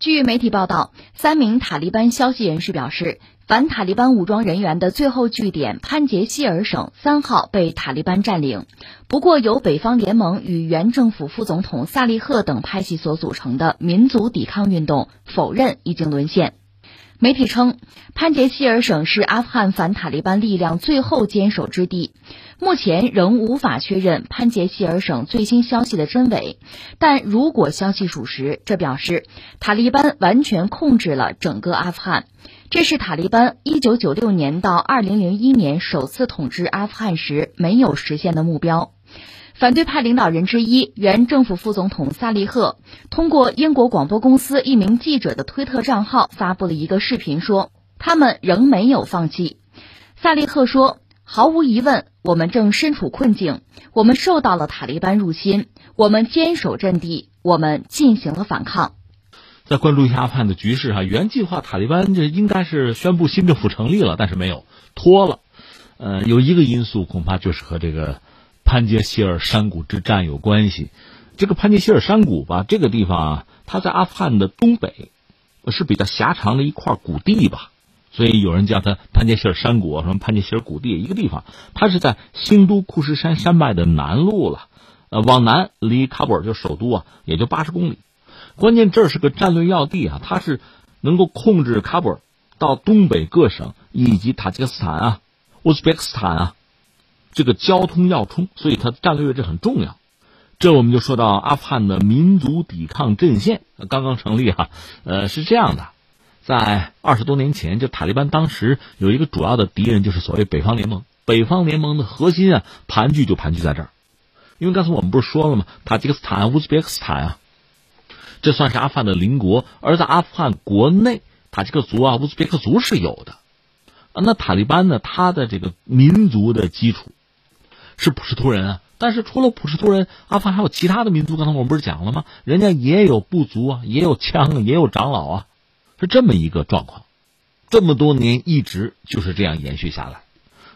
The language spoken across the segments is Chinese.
据媒体报道，三名塔利班消息人士表示，反塔利班武装人员的最后据点潘杰希尔省三号被塔利班占领。不过，由北方联盟与原政府副总统萨利赫等派系所组成的民族抵抗运动否认已经沦陷。媒体称，潘杰希尔省是阿富汗反塔利班力量最后坚守之地。目前仍无法确认潘杰希尔省最新消息的真伪，但如果消息属实，这表示塔利班完全控制了整个阿富汗。这是塔利班1996年到2001年首次统治阿富汗时没有实现的目标。反对派领导人之一、原政府副总统萨利赫通过英国广播公司一名记者的推特账号发布了一个视频，说他们仍没有放弃。萨利赫说：“毫无疑问，我们正身处困境，我们受到了塔利班入侵，我们坚守阵地，我们进行了反抗。”再关注一下阿富汗的局势哈，原计划塔利班这应该是宣布新政府成立了，但是没有拖了。呃，有一个因素恐怕就是和这个。潘杰希尔山谷之战有关系，这个潘杰希尔山谷吧，这个地方啊，它在阿富汗的东北，是比较狭长的一块谷地吧，所以有人叫它潘杰希尔山谷，什么潘杰希尔谷地一个地方，它是在新都库什山山脉的南路了，呃，往南离喀布尔就首都啊，也就八十公里，关键这是个战略要地啊，它是能够控制喀布尔到东北各省以及塔吉克斯坦啊、乌兹别克斯坦啊。这个交通要冲，所以它战略位置很重要。这我们就说到阿富汗的民族抵抗阵线刚刚成立哈，呃，是这样的，在二十多年前，就塔利班当时有一个主要的敌人，就是所谓北方联盟。北方联盟的核心啊，盘踞就盘踞在这儿，因为刚才我们不是说了吗？塔吉克斯坦、乌兹别克斯坦啊，这算是阿富汗的邻国。而在阿富汗国内，塔吉克族啊、乌兹别克族是有的啊。那塔利班呢，他的这个民族的基础。是普什图人啊，但是除了普什图人，阿富汗还有其他的民族。刚才我们不是讲了吗？人家也有部族啊，也有枪，也有长老啊，是这么一个状况。这么多年一直就是这样延续下来。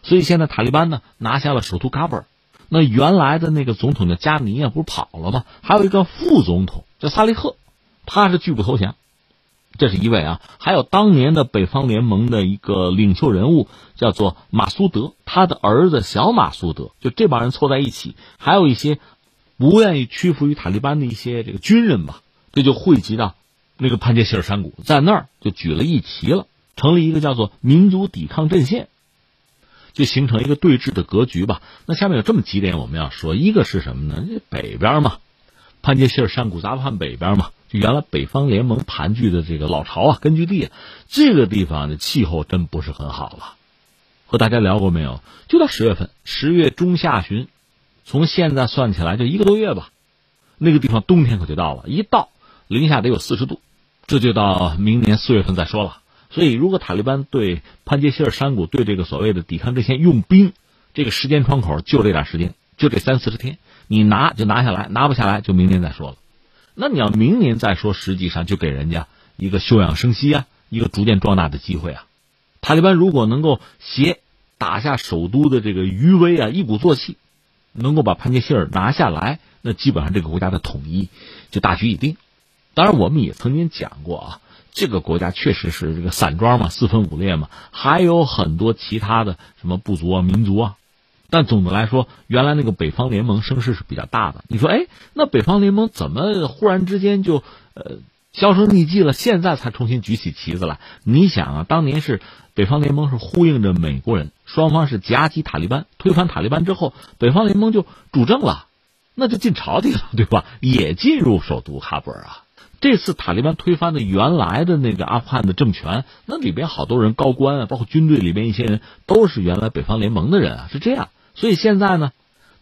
所以现在塔利班呢拿下了首都喀布尔，那原来的那个总统叫加尼啊，不是跑了吗？还有一个副总统叫萨利赫，他是拒不投降。这是一位啊，还有当年的北方联盟的一个领袖人物，叫做马苏德，他的儿子小马苏德，就这帮人凑在一起，还有一些不愿意屈服于塔利班的一些这个军人吧，这就汇集到那个潘杰希尔山谷，在那儿就举了一旗了，成立一个叫做民族抵抗阵线，就形成一个对峙的格局吧。那下面有这么几点我们要说，一个是什么呢？这北边嘛，潘杰希尔山谷，阿富汗北边嘛。就原来北方联盟盘踞的这个老巢啊，根据地，啊这个地方的气候真不是很好了。和大家聊过没有？就到十月份，十月中下旬，从现在算起来就一个多月吧。那个地方冬天可就到了，一到零下得有四十度，这就到明年四月份再说了。所以，如果塔利班对潘杰希尔山谷对这个所谓的抵抗阵线用兵，这个时间窗口就这点时间，就这三四十天，你拿就拿下来，拿不下来就明年再说了。那你要明年再说，实际上就给人家一个休养生息啊，一个逐渐壮大的机会啊。塔利班如果能够携打下首都的这个余威啊，一鼓作气，能够把潘杰希尔拿下来，那基本上这个国家的统一就大局已定。当然，我们也曾经讲过啊，这个国家确实是这个散装嘛，四分五裂嘛，还有很多其他的什么部族啊、民族啊。但总的来说，原来那个北方联盟声势是比较大的。你说，哎，那北方联盟怎么忽然之间就呃销声匿迹了？现在才重新举起旗子来？你想啊，当年是北方联盟是呼应着美国人，双方是夹击塔利班，推翻塔利班之后，北方联盟就主政了，那就进朝廷了，对吧？也进入首都喀布尔啊。这次塔利班推翻的原来的那个阿富汗的政权，那里边好多人高官啊，包括军队里边一些人，都是原来北方联盟的人啊，是这样。所以现在呢，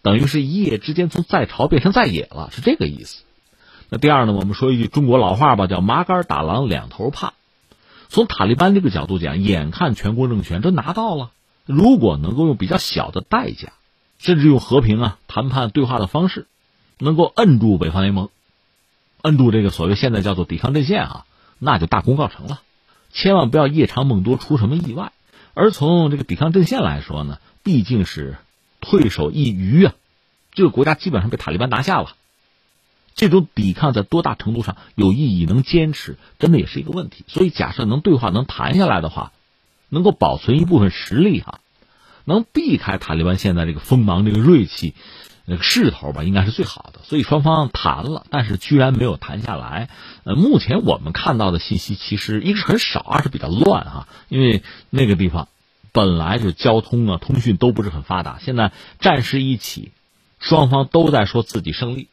等于是一夜之间从在朝变成在野了，是这个意思。那第二呢，我们说一句中国老话吧，叫麻杆打狼两头怕。从塔利班这个角度讲，眼看全国政权都拿到了，如果能够用比较小的代价，甚至用和平啊、谈判、对话的方式，能够摁住北方联盟，摁住这个所谓现在叫做抵抗阵线啊，那就大功告成了。千万不要夜长梦多，出什么意外。而从这个抵抗阵线来说呢？毕竟是退守一隅啊，这个国家基本上被塔利班拿下了。这种抵抗在多大程度上有意义，能坚持，真的也是一个问题。所以，假设能对话能谈下来的话，能够保存一部分实力哈，能避开塔利班现在这个锋芒、这个锐气、那个势头吧，应该是最好的。所以双方谈了，但是居然没有谈下来。呃，目前我们看到的信息其实一个是很少，二是比较乱哈，因为那个地方本来就交通啊、通讯都不是很发达，现在战事一起，双方都在说自己胜利。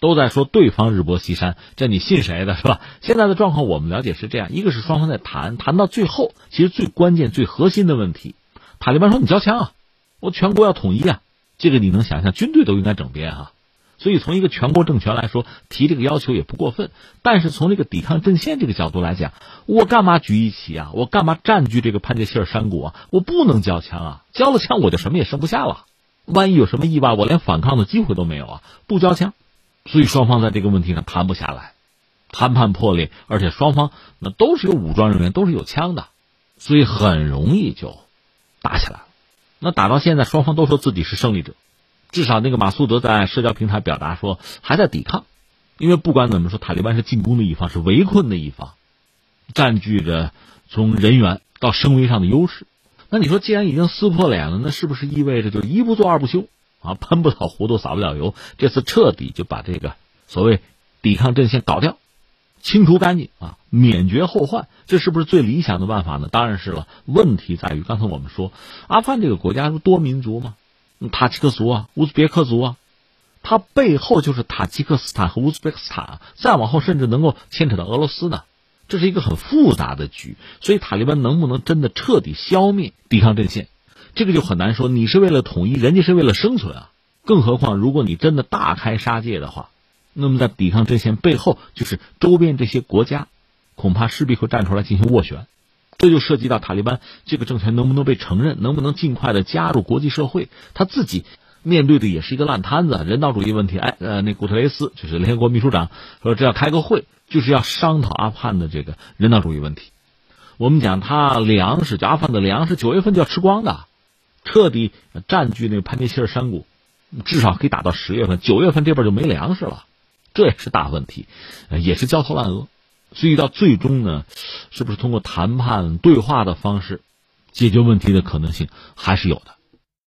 都在说对方日薄西山，这你信谁的是吧？现在的状况我们了解是这样：一个是双方在谈，谈到最后，其实最关键、最核心的问题，塔利班说你交枪啊，我全国要统一啊，这个你能想象，军队都应该整编啊。所以从一个全国政权来说，提这个要求也不过分。但是从这个抵抗阵线这个角度来讲，我干嘛举一旗啊？我干嘛占据这个潘杰希尔山谷啊？我不能交枪啊！交了枪我就什么也剩不下了。万一有什么意外，我连反抗的机会都没有啊！不交枪。所以双方在这个问题上谈不下来，谈判破裂，而且双方那都是有武装人员，都是有枪的，所以很容易就打起来了。那打到现在，双方都说自己是胜利者，至少那个马苏德在社交平台表达说还在抵抗，因为不管怎么说，塔利班是进攻的一方，是围困的一方，占据着从人员到声威上的优势。那你说，既然已经撕破脸了，那是不是意味着就一不做二不休？啊，喷不到糊涂撒不了油，这次彻底就把这个所谓抵抗阵线搞掉，清除干净啊，免绝后患，这是不是最理想的办法呢？当然是了。问题在于，刚才我们说，阿富汗这个国家是多民族嘛，塔吉克族啊，乌兹别克族啊，它背后就是塔吉克斯坦和乌兹别克斯坦，再往后甚至能够牵扯到俄罗斯呢，这是一个很复杂的局。所以，塔利班能不能真的彻底消灭抵抗阵线？这个就很难说，你是为了统一，人家是为了生存啊。更何况，如果你真的大开杀戒的话，那么在抵抗阵线背后，就是周边这些国家，恐怕势必会站出来进行斡旋。这就涉及到塔利班这个政权能不能被承认，能不能尽快的加入国际社会。他自己面对的也是一个烂摊子，人道主义问题。哎，呃，那古特雷斯就是联合国秘书长说，这要开个会，就是要商讨阿富汗的这个人道主义问题。我们讲，他粮食，阿富汗的粮食九月份就要吃光的。彻底占据那个潘杰希尔山谷，至少可以打到十月份。九月份这边就没粮食了，这也是大问题，也是焦头烂额。所以到最终呢，是不是通过谈判对话的方式解决问题的可能性还是有的。